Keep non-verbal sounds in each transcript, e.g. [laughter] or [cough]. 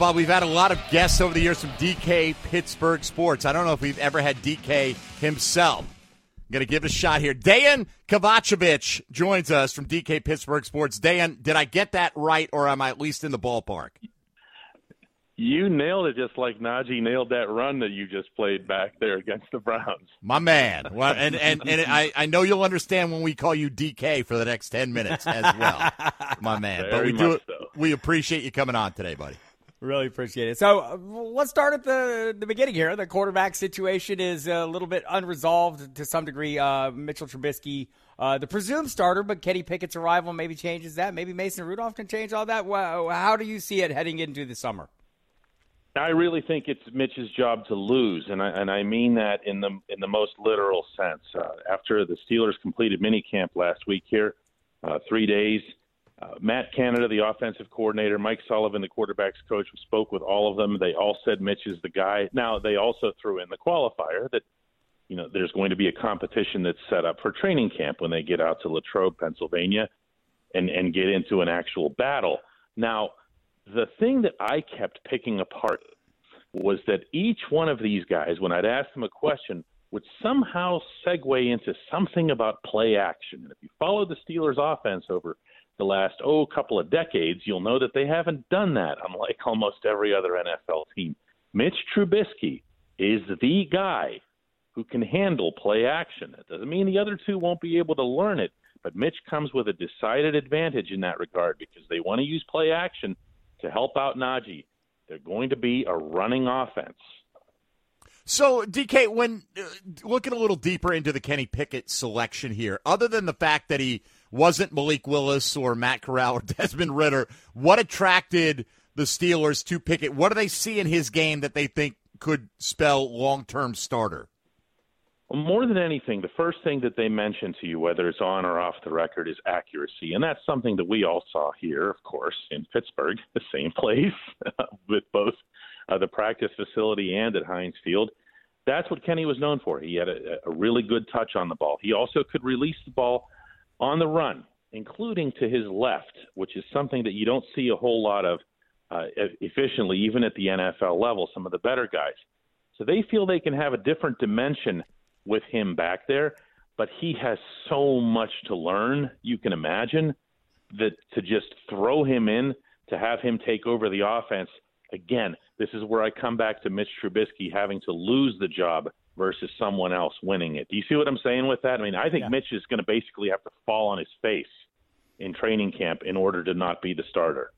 Bob, we've had a lot of guests over the years from DK Pittsburgh Sports. I don't know if we've ever had DK himself. I'm going to give it a shot here. Dan Kovacevic joins us from DK Pittsburgh Sports. Dan, did I get that right, or am I at least in the ballpark? You nailed it just like Najee nailed that run that you just played back there against the Browns. My man. Well, and and, and I, I know you'll understand when we call you DK for the next 10 minutes as well. My man. [laughs] Very but we do so. we appreciate you coming on today, buddy. Really appreciate it. So uh, let's start at the the beginning here. The quarterback situation is a little bit unresolved to some degree. Uh, Mitchell Trubisky, uh, the presumed starter, but Kenny Pickett's arrival maybe changes that. Maybe Mason Rudolph can change all that. How do you see it heading into the summer? I really think it's Mitch's job to lose, and I and I mean that in the in the most literal sense. Uh, after the Steelers completed minicamp last week here, uh, three days. Uh, Matt Canada, the offensive coordinator, Mike Sullivan, the quarterbacks coach, spoke with all of them. They all said Mitch is the guy. Now they also threw in the qualifier that you know there's going to be a competition that's set up for training camp when they get out to Latrobe, Pennsylvania, and and get into an actual battle. Now, the thing that I kept picking apart was that each one of these guys, when I'd ask them a question, would somehow segue into something about play action. And if you follow the Steelers' offense over the last oh couple of decades, you'll know that they haven't done that, unlike almost every other NFL team. Mitch Trubisky is the guy who can handle play action. That doesn't mean the other two won't be able to learn it, but Mitch comes with a decided advantage in that regard because they want to use play action to help out Najee. They're going to be a running offense. So, DK, when uh, looking a little deeper into the Kenny Pickett selection here, other than the fact that he wasn't Malik Willis or Matt Corral or [laughs] Desmond Ridder, what attracted the Steelers to Pickett? What do they see in his game that they think could spell long term starter? Well, more than anything, the first thing that they mention to you, whether it's on or off the record, is accuracy. And that's something that we all saw here, of course, in Pittsburgh, the same [laughs] place, [laughs] with both uh, the practice facility and at Heinz Field. That's what Kenny was known for. He had a, a really good touch on the ball. He also could release the ball on the run, including to his left, which is something that you don't see a whole lot of uh, efficiently, even at the NFL level, some of the better guys. So they feel they can have a different dimension with him back there, but he has so much to learn, you can imagine, that to just throw him in, to have him take over the offense, again, this is where I come back to Mitch Trubisky having to lose the job versus someone else winning it. Do you see what I'm saying with that? I mean, I think Yeah. Mitch is going to basically have to fall on his face in training camp in order to not be the starter.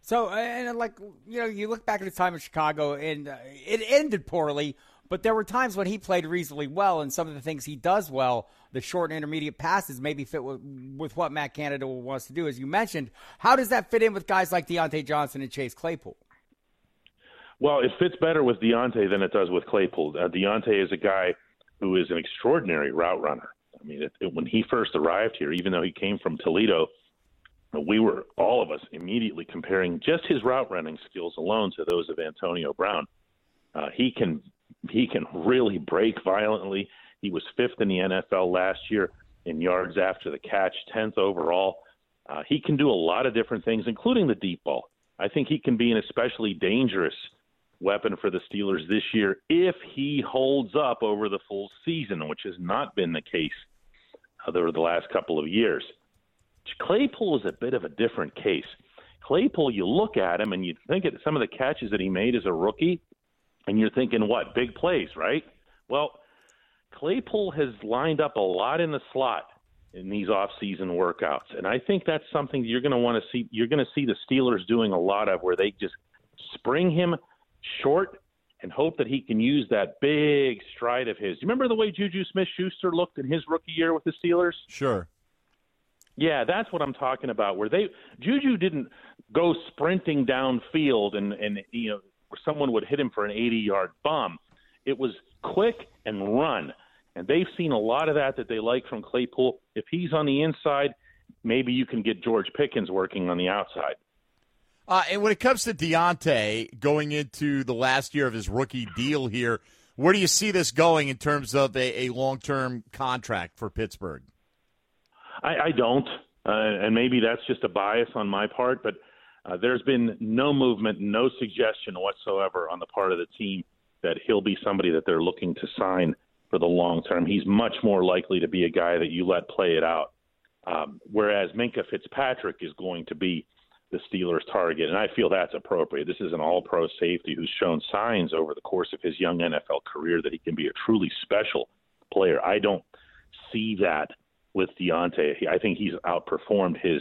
So, and like you know, you look back at his time in Chicago, and uh, it ended poorly. But there were times when he played reasonably well, and some of the things he does well, the short and intermediate passes, maybe fit with, with what Matt Canada wants to do. As you mentioned, how does that fit in with guys like Diontae Johnson and Chase Claypool? Well, it fits better with Diontae than it does with Claypool. Uh, Diontae is a guy who is an extraordinary route runner. I mean, it, it, when he first arrived here, even though he came from Toledo, we were all of us immediately comparing just his route running skills alone to those of Antonio Brown. Uh, he can he can really break violently. He was fifth in the NFL last year in yards after the catch, tenth overall. Uh, he can do a lot of different things, including the deep ball. I think he can be an especially dangerous weapon for the Steelers this year if he holds up over the full season, which has not been the case over the last couple of years. Claypool is a bit of a different case. Claypool, you look at him and you think at some of the catches that he made as a rookie, and you're thinking, what, big plays, right? Well, Claypool has lined up a lot in the slot in these off-season workouts, and I think that's something you're going to want to see. You're going to see the Steelers doing a lot of, where they just spring him short and hope that he can use that big stride of his. You remember the way Juju Smith-Schuster looked in his rookie year with the Steelers? Sure. Yeah, that's what I'm talking about. Where they Juju didn't go sprinting downfield and and you know someone would hit him for an 80 yard bomb. It was quick and run. And they've seen a lot of that that they like from Claypool. If he's on the inside, maybe you can get George Pickens working on the outside. Uh, and when it comes to Diontae going into the last year of his rookie deal here, where do you see this going in terms of a, a long term contract for Pittsburgh? I, I don't. Uh, and maybe that's just a bias on my part, but uh, there's been no movement, no suggestion whatsoever on the part of the team that he'll be somebody that they're looking to sign for the long term. He's much more likely to be a guy that you let play it out. Um, whereas Minkah Fitzpatrick is going to be the Steelers' target, and I feel that's appropriate. This is an all-pro safety who's shown signs over the course of his young NFL career that he can be a truly special player. I don't see that with Diontae. I think he's outperformed his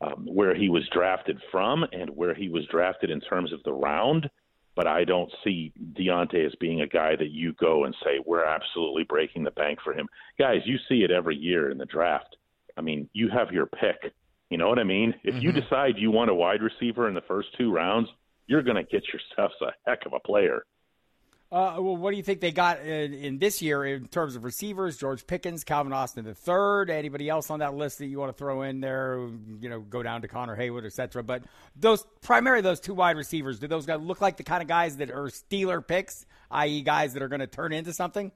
um, where he was drafted from and where he was drafted in terms of the round. But I don't see Diontae as being a guy that you go and say we're absolutely breaking the bank for him. Guys, you see it every year in the draft. I mean, you have your pick. You know what I mean? If mm-hmm. you decide you want a wide receiver in the first two rounds, you're going to get yourself a heck of a player. Uh, well, what do you think they got in, in, this year in terms of receivers? George Pickens, Calvin Austin the third. Anybody else on that list that you want to throw in there? You know, go down to Connor Heyward, etc. But those primarily those two wide receivers. Do those guys look like the kind of guys that are Steeler picks, i.e., guys that are going to turn into something?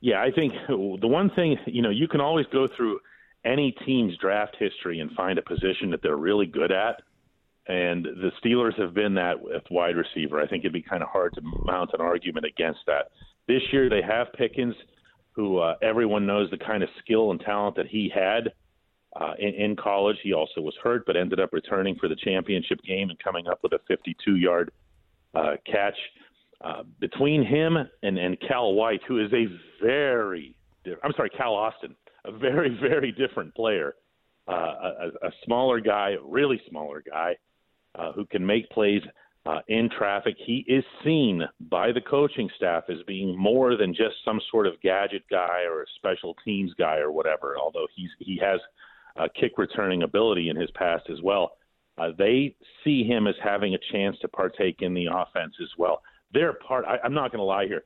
Yeah, I think the one thing you know you can always go through any team's draft history and find a position that they're really good at and the Steelers have been that with wide receiver. I think it'd be kind of hard to mount an argument against that. This year they have Pickens, who uh, everyone knows the kind of skill and talent that he had uh, in, in college. He also was hurt, but ended up returning for the championship game and coming up with a 52-yard uh, catch. Uh, between him and, and Cal White, who is a very, I'm sorry, Cal Austin, a very, [laughs] very different player. Uh, a, a smaller guy, really smaller guy, uh, who can make plays uh, in traffic. He is seen by the coaching staff as being more than just some sort of gadget guy or a special teams guy or whatever. Although he's he has a kick returning ability in his past as well. Uh, they see him as having a chance to partake in the offense as well. They're part. I, I'm not going to lie here.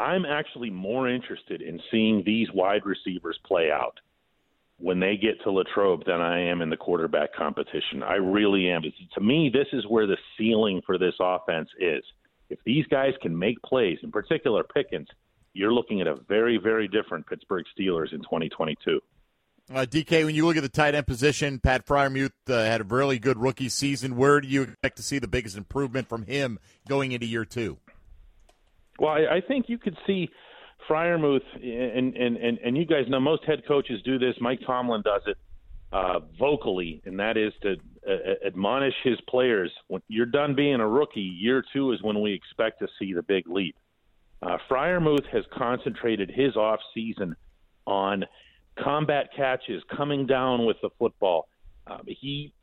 I'm actually more interested in seeing these wide receivers play out when they get to Latrobe than I am in the quarterback competition. I really am. To me, this is where the ceiling for this offense is. If these guys can make plays, in particular Pickens, you're looking at a very, very different Pittsburgh Steelers in 2022. Uh, DK, when you look at the tight end position, Pat Freiermuth uh, had a really good rookie season. Where do you expect to see the biggest improvement from him going into year two? Well, I, I think you could see – Freiermuth, and, and, and, and you guys know most head coaches do this. Mike Tomlin does it uh, vocally, and that is to uh, admonish his players. When you're done being a rookie, year two is when we expect to see the big leap. Uh, Freiermuth has concentrated his off season on combat catches, coming down with the football. Uh, he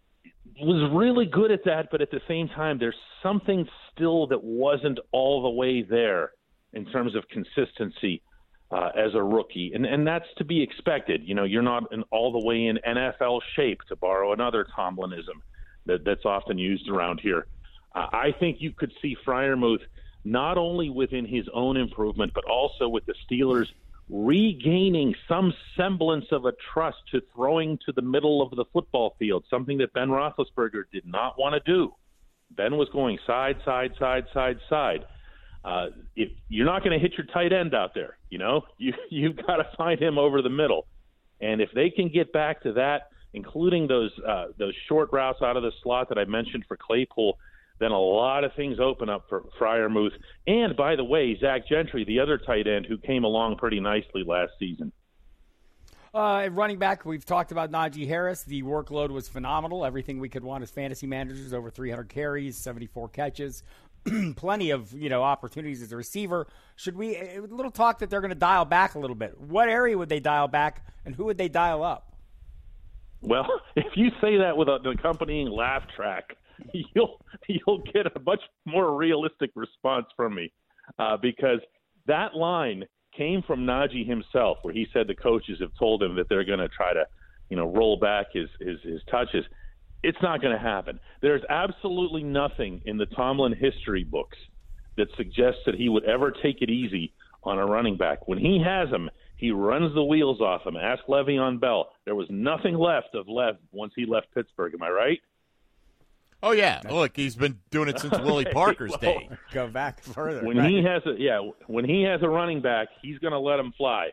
was really good at that, but at the same time, there's something still that wasn't all the way there in terms of consistency uh, as a rookie, and and that's to be expected. You know, you're not in, all the way in NFL shape, to borrow another Tomlinism that, that's often used around here. Uh, I think you could see Freiermuth not only within his own improvement, but also with the Steelers regaining some semblance of a trust to throwing to the middle of the football field, something that Ben Roethlisberger did not want to do. Ben was going side, side, side, side, side uh, if you're not going to hit your tight end out there, you know, [laughs] you you've got to find him over the middle, and if they can get back to that, including those uh, those short routes out of the slot that I mentioned for Claypool, then a lot of things open up for Freiermuth. And by the way, Zach Gentry, the other tight end who came along pretty nicely last season. Uh, running back, we've talked about Najee Harris. The workload was phenomenal. Everything we could want as fantasy managers over 300 carries, 74 catches, [clears throat] plenty of you know opportunities as a receiver. Should we a little talk that they're going to dial back a little bit? What area would they dial back, and who would they dial up? Well, [laughs] if you say that with an accompanying laugh track, [laughs] you'll you'll get a much more realistic response from me, uh, because that line came from Najee himself, where he said the coaches have told him that they're going to try to, you know, roll back his his, his touches It's not going to happen. There's absolutely nothing in the Tomlin history books that suggests that he would ever take it easy on a running back. When he has him, he runs the wheels off him. Ask Le'Veon Bell. There was nothing left of Lev once he left Pittsburgh. Am I right? Oh yeah, look, he's been doing it since [laughs] Willie Parker's well, day. Go back further. When right. he has a yeah, when he has a running back, he's going to let him fly,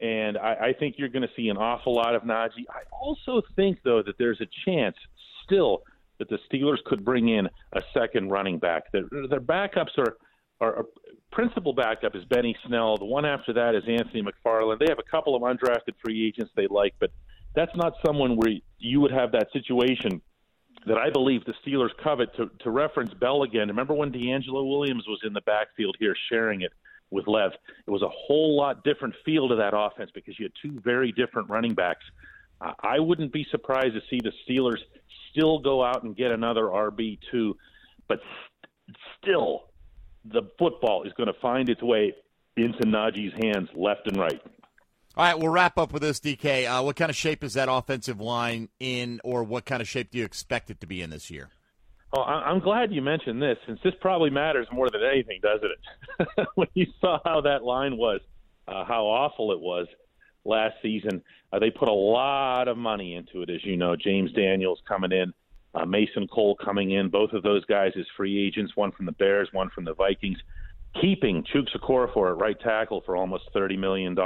and I, I think you're going to see an awful lot of Najee. I also think though that there's a chance still that the Steelers could bring in a second running back. Their, their backups are, are, are principal backup is Benny Snell. The one after that is Anthony McFarland. They have a couple of undrafted free agents they like, but that's not someone where you would have that situation that I believe the Steelers covet. To, to reference Bell again, remember when DeAngelo Williams was in the backfield here sharing it with Lev? It was a whole lot different feel to that offense because you had two very different running backs. Uh, I wouldn't be surprised to see the Steelers still go out and get another RB2, but st- still the football is going to find its way into Najee's hands left and right. All right, we'll wrap up with this, DK. Uh, what kind of shape is that offensive line in, or what kind of shape do you expect it to be in this year? Oh, I'm glad you mentioned this, since this probably matters more than anything, doesn't it? [laughs] when you saw how that line was, uh, how awful it was last season, uh, they put a lot of money into it, as you know. James Daniels coming in, uh, Mason Cole coming in, both of those guys as free agents, one from the Bears, one from the Vikings. Keeping Chuks Okorafor at right tackle for almost $30 million.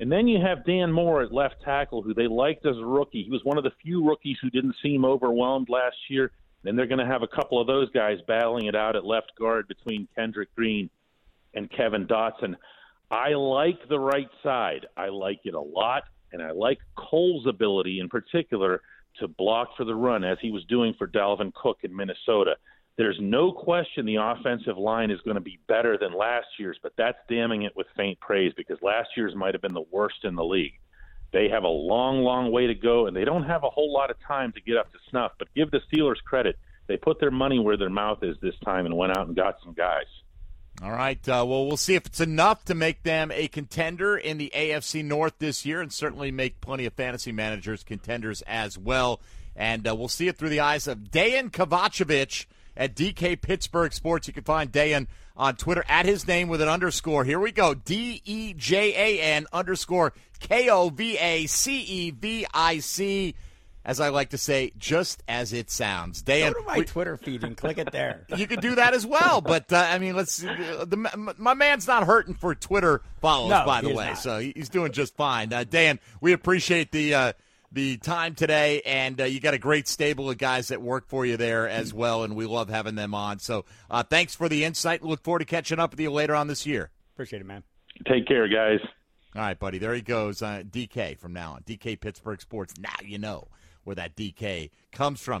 And then you have Dan Moore at left tackle, who they liked as a rookie. He was one of the few rookies who didn't seem overwhelmed last year. And they're going to have a couple of those guys battling it out at left guard between Kendrick Green and Kevin Dotson. I like the right side. I like it a lot. And I like Cole's ability in particular to block for the run, as he was doing for Dalvin Cook in Minnesota. There's no question the offensive line is going to be better than last year's, but that's damning it with faint praise because last year's might have been the worst in the league. They have a long, long way to go, and they don't have a whole lot of time to get up to snuff. But give the Steelers credit. They put their money where their mouth is this time and went out and got some guys. All right. Uh, well, we'll see if it's enough to make them a contender in the AFC North this year, and certainly make plenty of fantasy managers contenders as well. And uh, we'll see it through the eyes of Dejan Kovacevic at DK Pittsburgh Sports. You can find Dejan on Twitter at his name with an underscore. Here we go. D E J A N underscore K O V A C E V I C as I like to say, just as it sounds. Dan, Go to my we, Twitter feed and click it there. [laughs] You can do that as well, but uh, I mean, let's. Uh, the, my man's not hurting for Twitter follows, no, by the way, not. so he's doing just fine. Uh, Dan, we appreciate the. The time today, and uh, you got a great stable of guys that work for you there as well, and we love having them on. So, uh, thanks for the insight. Look forward to catching up with you later on this year. Appreciate it, man. Take care, guys. All right, buddy. There he goes. Uh, DK from now on. DK Pittsburgh Sports. Now you know where that DK comes from.